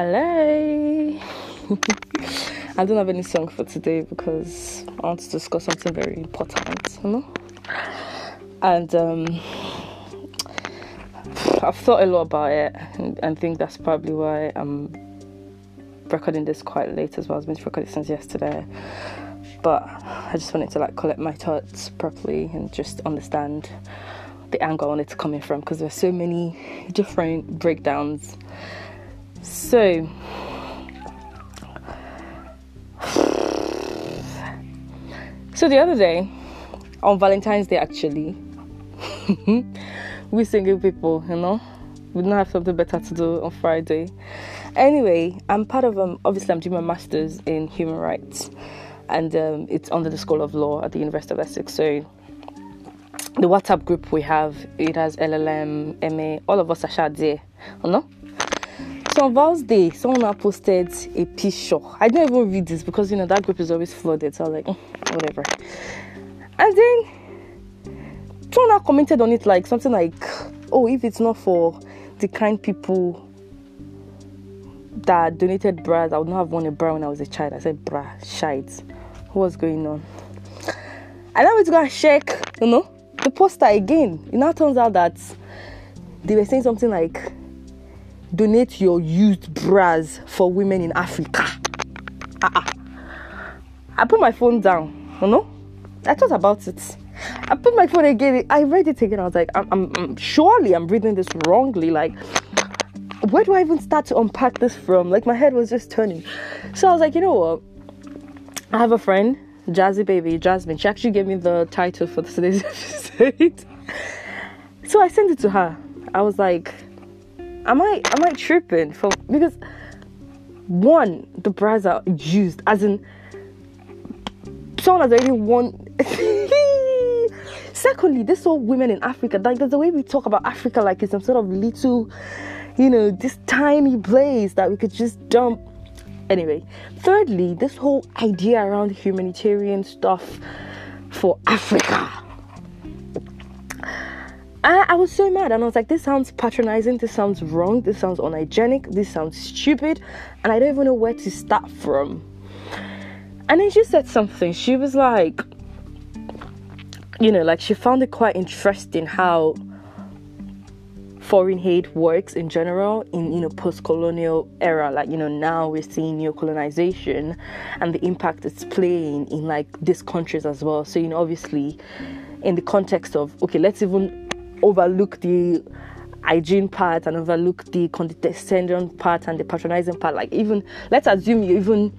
Hello. I don't have any song for today because I want to discuss something very important, you know. And um, I've thought a lot about it, and I think that's probably why I'm recording this quite late as well. I've been recording since yesterday, but I just wanted to like collect my thoughts properly and just understand the angle I wanted to come in from because there's so many different breakdowns. So So the other day, on Valentine's Day, actually, we single people, you know, we don't have something better to do on Friday. Anyway, I'm part of um. Obviously, I'm doing my masters in human rights, and um, it's under the School of Law at the University of Essex. So the WhatsApp group we have, it has LLM, MA, all of us are shared there, you know. On Val's Day, someone posted a picture. I didn't even read this because you know that group is always flooded. So I was like, mm, whatever. And then someone commented on it like something like, "Oh, if it's not for the kind people that donated bras, I would not have worn a bra when I was a child." I said, "Bra, shite. What's going on?" And I went to go and check, you know, the poster again. It now turns out that they were saying something like donate your used bras for women in Africa. Uh-uh. I put my phone down, you know? I thought about it. I put my phone again. I read it again. I was like, I'm, I'm, I'm surely I'm reading this wrongly. Like, where do I even start to unpack this from? Like, my head was just turning. So I was like, you know what? I have a friend, Jazzy Baby, Jasmine. She actually gave me the title for today's episode. so I sent it to her. I was like, am I am I tripping? For because one the bras are used as in someone has already won. Secondly this whole women in africa like there's a way we talk about africa like it's some sort of little you know this tiny place that we could just dump. Anyway thirdly this whole idea around humanitarian stuff for africa I, I was so mad and I was like, this sounds patronizing, this sounds wrong, this sounds unhygienic, this sounds stupid, and I don't even know where to start from. And then she said something. She was like, you know, like she found it quite interesting how foreign aid works in general in you know post-colonial era like you know now we're seeing neo-colonization and the impact it's playing in like these countries as well so you know obviously in the context of okay let's even overlook the hygiene part and overlook the condescending part and the patronizing part. Like even let's assume you even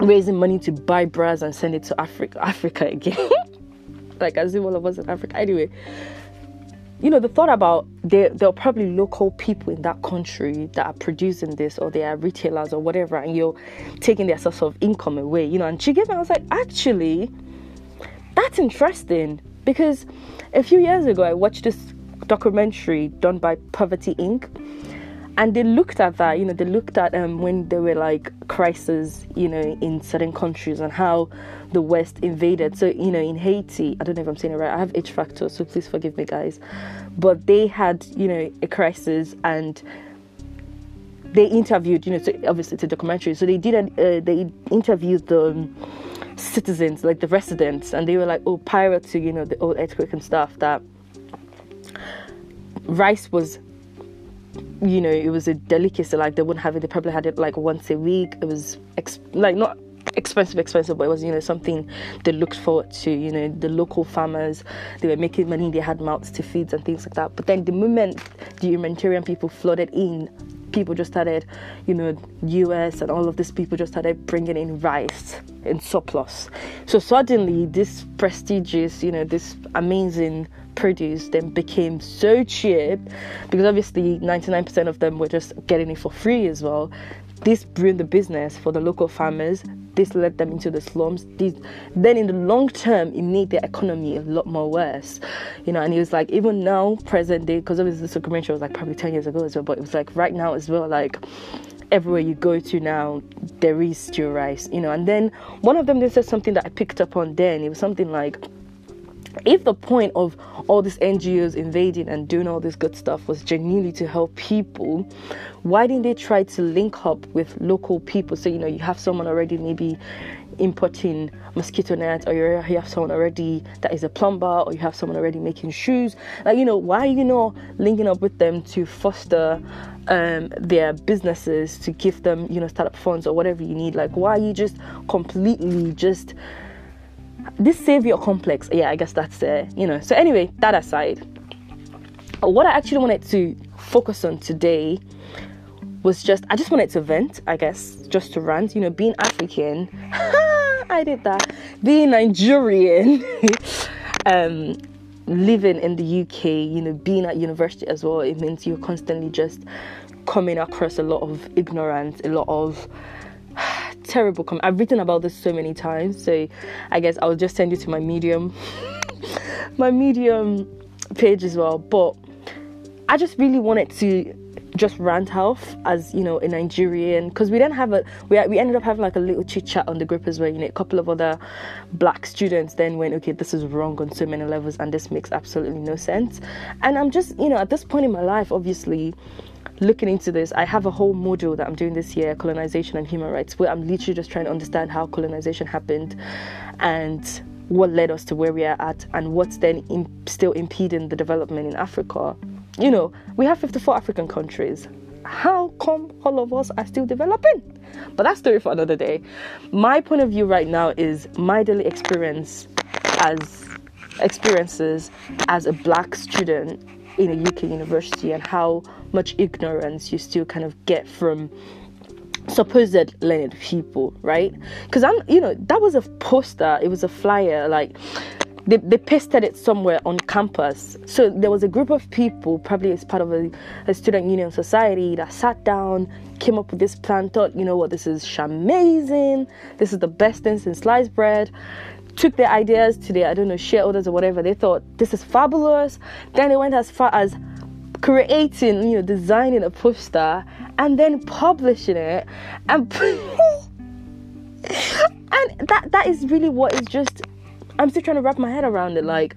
raising money to buy bras and send it to Africa Africa again. like assume all of us in Africa. Anyway, you know, the thought about there there are probably local people in that country that are producing this or they are retailers or whatever and you're taking their source of income away, you know, and she gave me I was like, actually, that's interesting because a few years ago, I watched this documentary done by Poverty Inc. And they looked at that, you know, they looked at um, when there were like crises, you know, in certain countries and how the West invaded. So, you know, in Haiti, I don't know if I'm saying it right, I have H factor, so please forgive me, guys. But they had, you know, a crisis and they interviewed, you know, so obviously it's a documentary. So they did, an, uh, they interviewed the. Um, citizens, like the residents, and they were like, oh, prior to you know the old earthquake and stuff, that rice was, you know, it was a delicacy. Like they wouldn't have it; they probably had it like once a week. It was ex- like not expensive, expensive, but it was you know something they looked forward to. You know, the local farmers they were making money, they had mouths to feed and things like that. But then the moment the humanitarian people flooded in, people just started, you know, US and all of these people just started bringing in rice in surplus. So suddenly, this prestigious, you know, this amazing produce then became so cheap because obviously 99% of them were just getting it for free as well. This ruined the business for the local farmers. This led them into the slums. This, then, in the long term, it made their economy a lot more worse. You know, and it was like even now, present day, because obviously this documentary was like probably ten years ago as well. But it was like right now as well, like everywhere you go to now, there is stew rice. You know, and then one of them they said something that I picked up on. Then it was something like if the point of all these NGOs invading and doing all this good stuff was genuinely to help people, why didn't they try to link up with local people? So, you know, you have someone already maybe importing mosquito nets, or you have someone already that is a plumber, or you have someone already making shoes. Like, you know, why are you not linking up with them to foster um, their businesses, to give them, you know, startup funds or whatever you need? Like, why are you just completely just this savior complex. Yeah i guess that's uh, you know. So anyway that aside what i actually wanted to focus on today was just i just wanted to vent i guess just to rant. You know being african i did that. Being nigerian um living in the uk you know being at university as well it means you're constantly just coming across a lot of ignorance a lot of terrible comment. I've written about this so many times, so I guess I'll just send you to my Medium, my Medium page as well. But I just really wanted to just rant off as you know a Nigerian because we didn't have a we we ended up having like a little chit chat on the group as well. You know, a couple of other black students then went, okay, this is wrong on so many levels, and this makes absolutely no sense. And I'm just you know at this point in my life, obviously looking into this, I have a whole module that I'm doing this year, colonization and human rights, where I'm literally just trying to understand how colonization happened and what led us to where we are at and what's then in, still impeding the development in Africa. You know, we have 54 African countries. How come all of us are still developing? But that's story for another day. My point of view right now is my daily experience as experiences as a black student in a UK university and how much ignorance you still kind of get from supposed learned people, right? Because I'm, you know, that was a poster, it was a flyer, like they, they pasted it somewhere on campus. So there was a group of people, probably as part of a, a student union society, that sat down, came up with this plan, thought, you know what, this is amazing, this is the best thing since sliced bread took their ideas to their, I don't know, shareholders or whatever. They thought this is fabulous. Then they went as far as creating, you know, designing a poster and then publishing it and and that that is really what is just I'm still trying to wrap my head around it like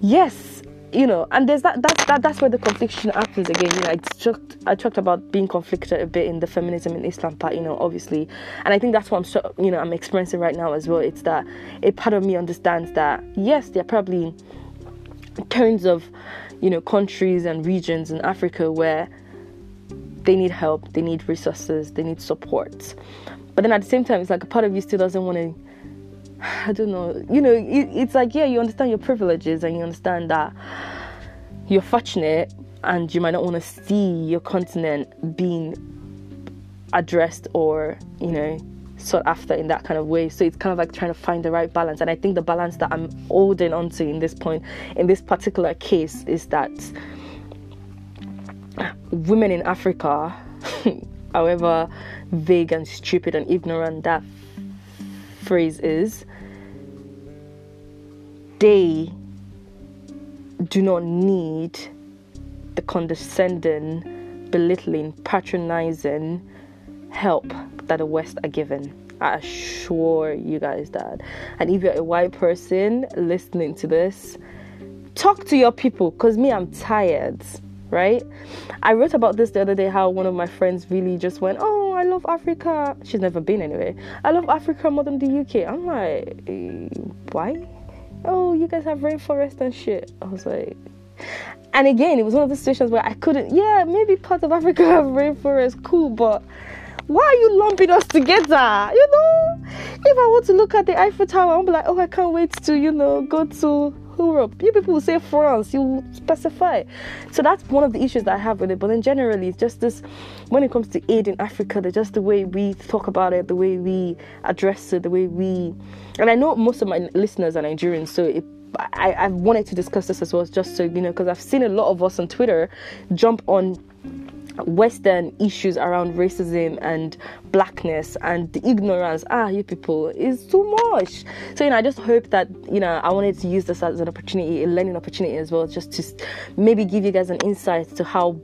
yes you know, and there's that, that, that that's where the confliction happens again. You know, I talked I talked about being conflicted a bit in the feminism in Islam part, you know, obviously, and I think that's what I'm so you know I'm experiencing right now as well. It's that a part of me understands that yes, there are probably turns of you know countries and regions in Africa where they need help, they need resources, they need support, but then at the same time, it's like a part of you still doesn't want to I don't know. You know, it, it's like yeah, you understand your privileges and you understand that you're fortunate and you might not want to see your continent being addressed or you know sought after in that kind of way. So it's kind of like trying to find the right balance. And I think the balance that I'm holding onto in this point, in this particular case, is that women in Africa, however vague and stupid and ignorant that phrase is, they do not need the condescending, belittling, patronizing help that the West are given. I assure you guys that. And if you're a white person listening to this, talk to your people because me, I'm tired, right? I wrote about this the other day how one of my friends really just went, Oh, I love Africa. She's never been anyway. I love Africa more than the UK. I'm like, why? oh, you guys have rainforest and shit. I was like, and again, it was one of the situations where I couldn't, yeah, maybe parts of Africa have rainforest, cool, but why are you lumping us together? You know, if I want to look at the Eiffel Tower, I'm like, oh, I can't wait to, you know, go to Europe. You people say France, you specify. So that's one of the issues that I have with it. But then generally, it's just this when it comes to aid in Africa, the just the way we talk about it, the way we address it, the way we. And I know most of my listeners are Nigerians, so it I, I wanted to discuss this as well, just so you know, because I've seen a lot of us on Twitter jump on Western issues around racism and blackness and the ignorance, ah, you people, is too much. So, you know, I just hope that, you know, I wanted to use this as an opportunity, a learning opportunity as well, just to maybe give you guys an insight to how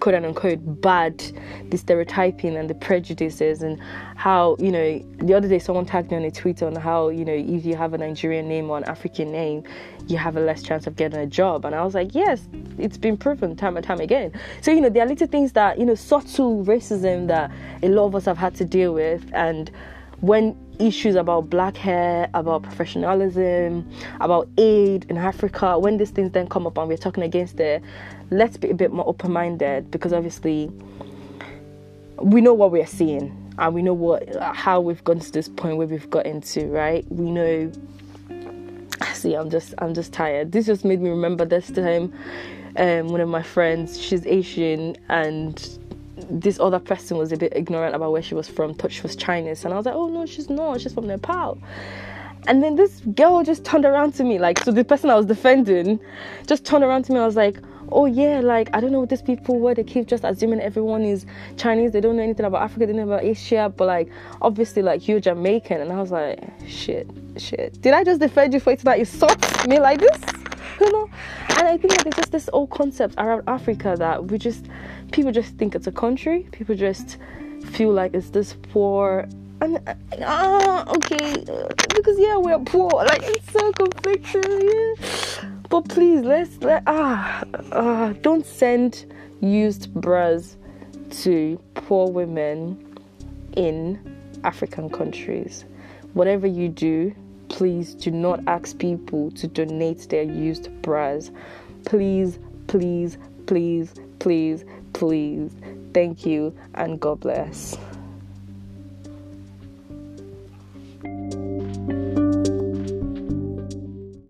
quote unquote bad the stereotyping and the prejudices and how you know the other day someone tagged me on a tweet on how you know if you have a Nigerian name or an African name you have a less chance of getting a job. And I was like yes it's been proven time and time again. So you know there are little things that you know subtle racism that a lot of us have had to deal with. And when issues about black hair, about professionalism, about aid in Africa, when these things then come up and we're talking against it, let's be a bit more open minded because obviously we know what we're seeing and we know what how we've gotten to this point where we've gotten to, right? We know see I'm just I'm just tired. This just made me remember this time um, one of my friends, she's Asian and this other person was a bit ignorant about where she was from, thought she was Chinese, and I was like, oh no, she's not, she's from Nepal. And then this girl just turned around to me, like, so the person I was defending just turned around to me. I was like, oh yeah, like, I don't know what these people were. They keep just assuming everyone is Chinese. They don't know anything about Africa, they know about Asia, but like, obviously, like, you're Jamaican. And I was like, shit, shit. Did I just defend you for it that you insult me like this? You know? And I think that there's just this old concept around Africa that we just, people just think it's a country. People just feel like it's this poor and ah okay because yeah we're poor like it's so conflicting yeah. but please let's let ah uh, don't send used bras to poor women in african countries whatever you do please do not ask people to donate their used bras please please please please please. Thank you and God bless.